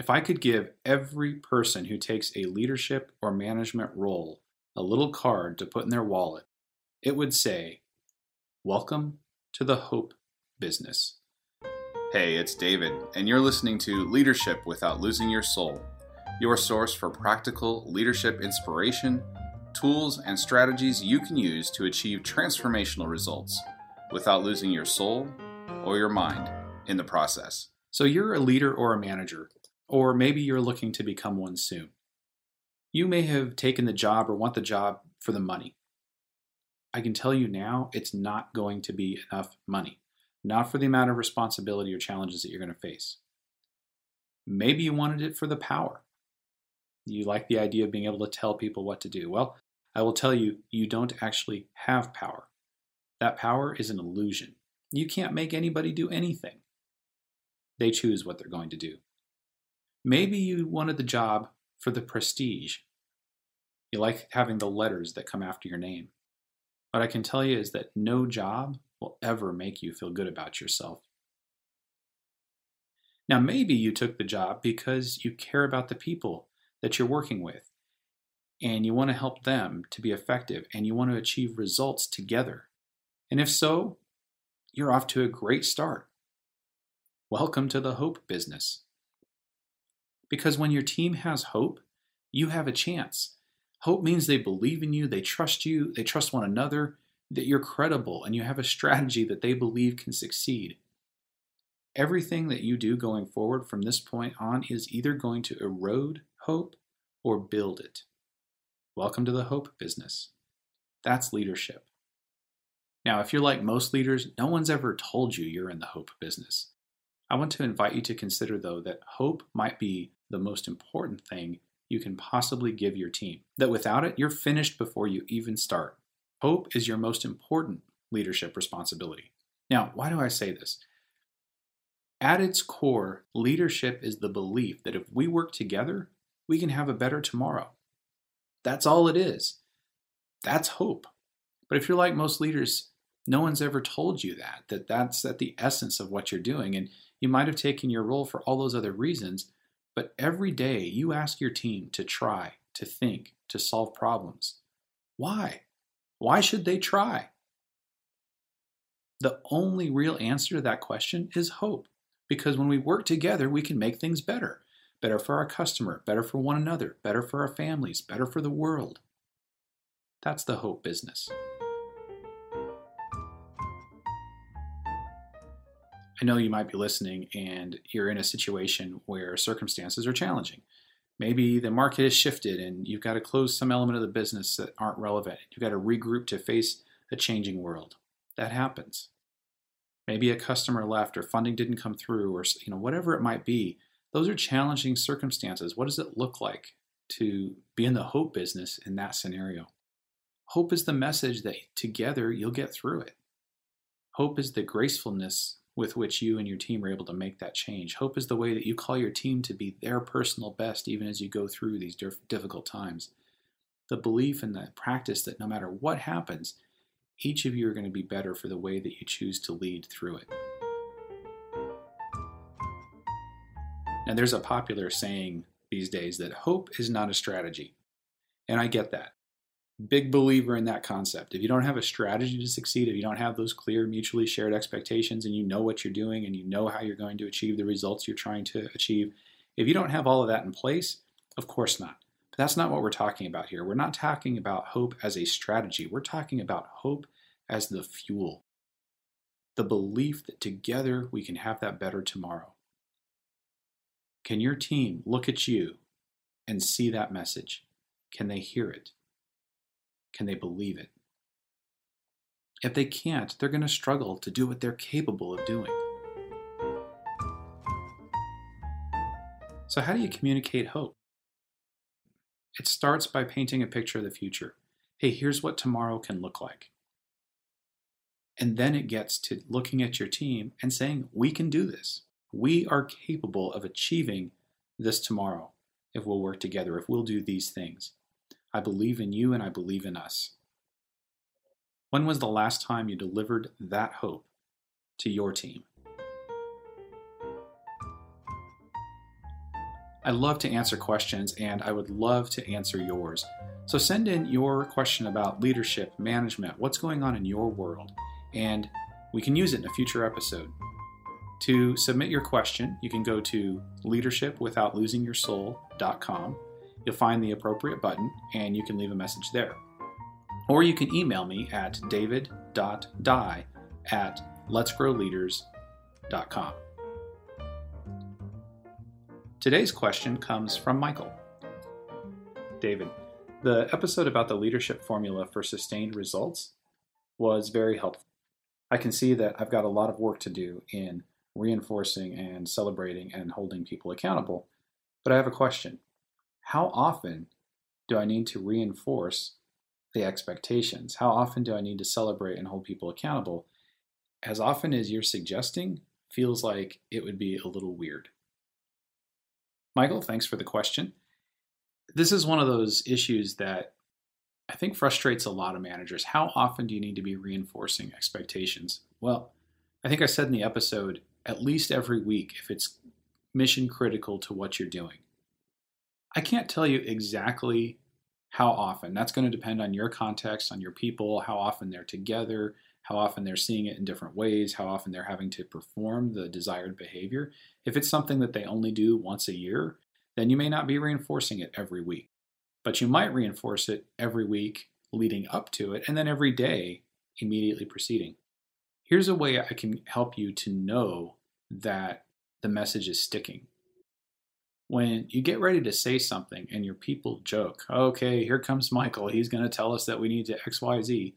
If I could give every person who takes a leadership or management role a little card to put in their wallet, it would say, Welcome to the Hope Business. Hey, it's David, and you're listening to Leadership Without Losing Your Soul, your source for practical leadership inspiration, tools, and strategies you can use to achieve transformational results without losing your soul or your mind in the process. So, you're a leader or a manager, or maybe you're looking to become one soon. You may have taken the job or want the job for the money. I can tell you now, it's not going to be enough money, not for the amount of responsibility or challenges that you're going to face. Maybe you wanted it for the power. You like the idea of being able to tell people what to do. Well, I will tell you, you don't actually have power. That power is an illusion. You can't make anybody do anything. They choose what they're going to do. Maybe you wanted the job for the prestige. You like having the letters that come after your name. What I can tell you is that no job will ever make you feel good about yourself. Now, maybe you took the job because you care about the people that you're working with and you want to help them to be effective and you want to achieve results together. And if so, you're off to a great start. Welcome to the hope business. Because when your team has hope, you have a chance. Hope means they believe in you, they trust you, they trust one another, that you're credible, and you have a strategy that they believe can succeed. Everything that you do going forward from this point on is either going to erode hope or build it. Welcome to the hope business. That's leadership. Now, if you're like most leaders, no one's ever told you you're in the hope business. I want to invite you to consider, though, that hope might be the most important thing you can possibly give your team. That without it, you're finished before you even start. Hope is your most important leadership responsibility. Now, why do I say this? At its core, leadership is the belief that if we work together, we can have a better tomorrow. That's all it is. That's hope. But if you're like most leaders, no one's ever told you that, that that's at the essence of what you're doing. And you might have taken your role for all those other reasons, but every day you ask your team to try, to think, to solve problems. Why? Why should they try? The only real answer to that question is hope. Because when we work together, we can make things better. Better for our customer, better for one another, better for our families, better for the world. That's the hope business. I know you might be listening and you're in a situation where circumstances are challenging. Maybe the market has shifted and you've got to close some element of the business that aren't relevant. You've got to regroup to face a changing world. That happens. Maybe a customer left or funding didn't come through or you know whatever it might be. Those are challenging circumstances. What does it look like to be in the hope business in that scenario? Hope is the message that together you'll get through it. Hope is the gracefulness with which you and your team are able to make that change. Hope is the way that you call your team to be their personal best even as you go through these difficult times. The belief and the practice that no matter what happens, each of you are going to be better for the way that you choose to lead through it. Now, there's a popular saying these days that hope is not a strategy. And I get that big believer in that concept. If you don't have a strategy to succeed, if you don't have those clear, mutually shared expectations, and you know what you're doing and you know how you're going to achieve the results you're trying to achieve, if you don't have all of that in place, of course not. But that's not what we're talking about here. We're not talking about hope as a strategy, we're talking about hope as the fuel. The belief that together we can have that better tomorrow. Can your team look at you and see that message? Can they hear it? Can they believe it? If they can't, they're going to struggle to do what they're capable of doing. So, how do you communicate hope? It starts by painting a picture of the future. Hey, here's what tomorrow can look like. And then it gets to looking at your team and saying, we can do this. We are capable of achieving this tomorrow if we'll work together, if we'll do these things. I believe in you and I believe in us. When was the last time you delivered that hope to your team? I love to answer questions and I would love to answer yours. So send in your question about leadership, management, what's going on in your world, and we can use it in a future episode. To submit your question, you can go to leadershipwithoutlosingyoursoul.com. You'll find the appropriate button and you can leave a message there. Or you can email me at david.dye at letsgrowleaders.com. Today's question comes from Michael. David, the episode about the leadership formula for sustained results was very helpful. I can see that I've got a lot of work to do in reinforcing and celebrating and holding people accountable. But I have a question How often do I need to reinforce the expectations? How often do I need to celebrate and hold people accountable? As often as you're suggesting feels like it would be a little weird. Michael, thanks for the question. This is one of those issues that I think frustrates a lot of managers. How often do you need to be reinforcing expectations? Well, I think I said in the episode at least every week if it's mission critical to what you're doing. I can't tell you exactly how often. That's going to depend on your context, on your people, how often they're together, how often they're seeing it in different ways, how often they're having to perform the desired behavior. If it's something that they only do once a year, then you may not be reinforcing it every week. But you might reinforce it every week leading up to it, and then every day immediately preceding. Here's a way I can help you to know that the message is sticking. When you get ready to say something and your people joke, okay, here comes Michael, he's going to tell us that we need to XYZ,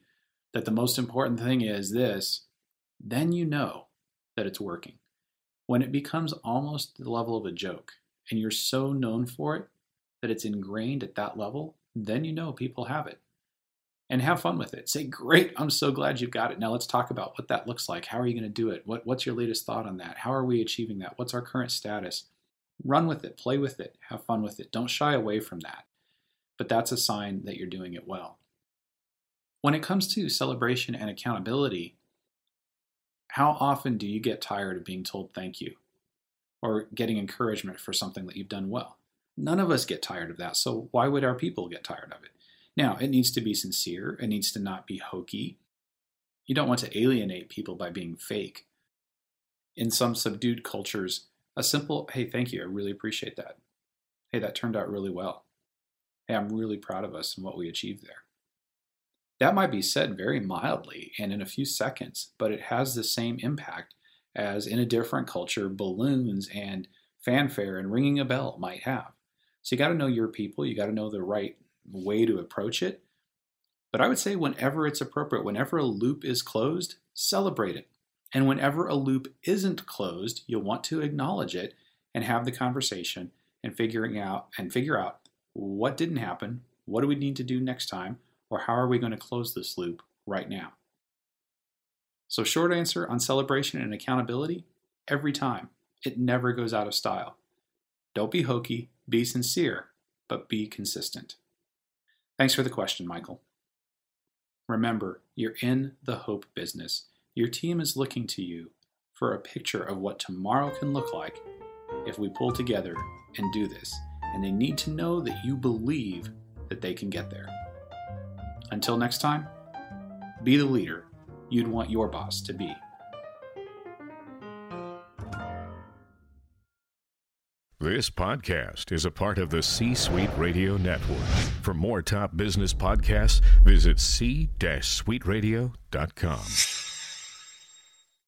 that the most important thing is this, then you know that it's working. When it becomes almost the level of a joke and you're so known for it that it's ingrained at that level, then you know people have it. And have fun with it. Say, great, I'm so glad you've got it. Now let's talk about what that looks like. How are you going to do it? What, what's your latest thought on that? How are we achieving that? What's our current status? Run with it, play with it, have fun with it. Don't shy away from that. But that's a sign that you're doing it well. When it comes to celebration and accountability, how often do you get tired of being told thank you or getting encouragement for something that you've done well? None of us get tired of that, so why would our people get tired of it? Now, it needs to be sincere, it needs to not be hokey. You don't want to alienate people by being fake. In some subdued cultures, a simple, hey, thank you, I really appreciate that. Hey, that turned out really well. Hey, I'm really proud of us and what we achieved there. That might be said very mildly and in a few seconds, but it has the same impact as in a different culture, balloons and fanfare and ringing a bell might have. So you got to know your people, you got to know the right way to approach it. But I would say whenever it's appropriate, whenever a loop is closed, celebrate it. And whenever a loop isn't closed, you'll want to acknowledge it and have the conversation and figuring out and figure out what didn't happen, what do we need to do next time, or how are we going to close this loop right now? So, short answer on celebration and accountability every time. It never goes out of style. Don't be hokey, be sincere, but be consistent. Thanks for the question, Michael. Remember, you're in the hope business. Your team is looking to you for a picture of what tomorrow can look like if we pull together and do this. And they need to know that you believe that they can get there. Until next time, be the leader you'd want your boss to be. This podcast is a part of the C Suite Radio Network. For more top business podcasts, visit c-suiteradio.com.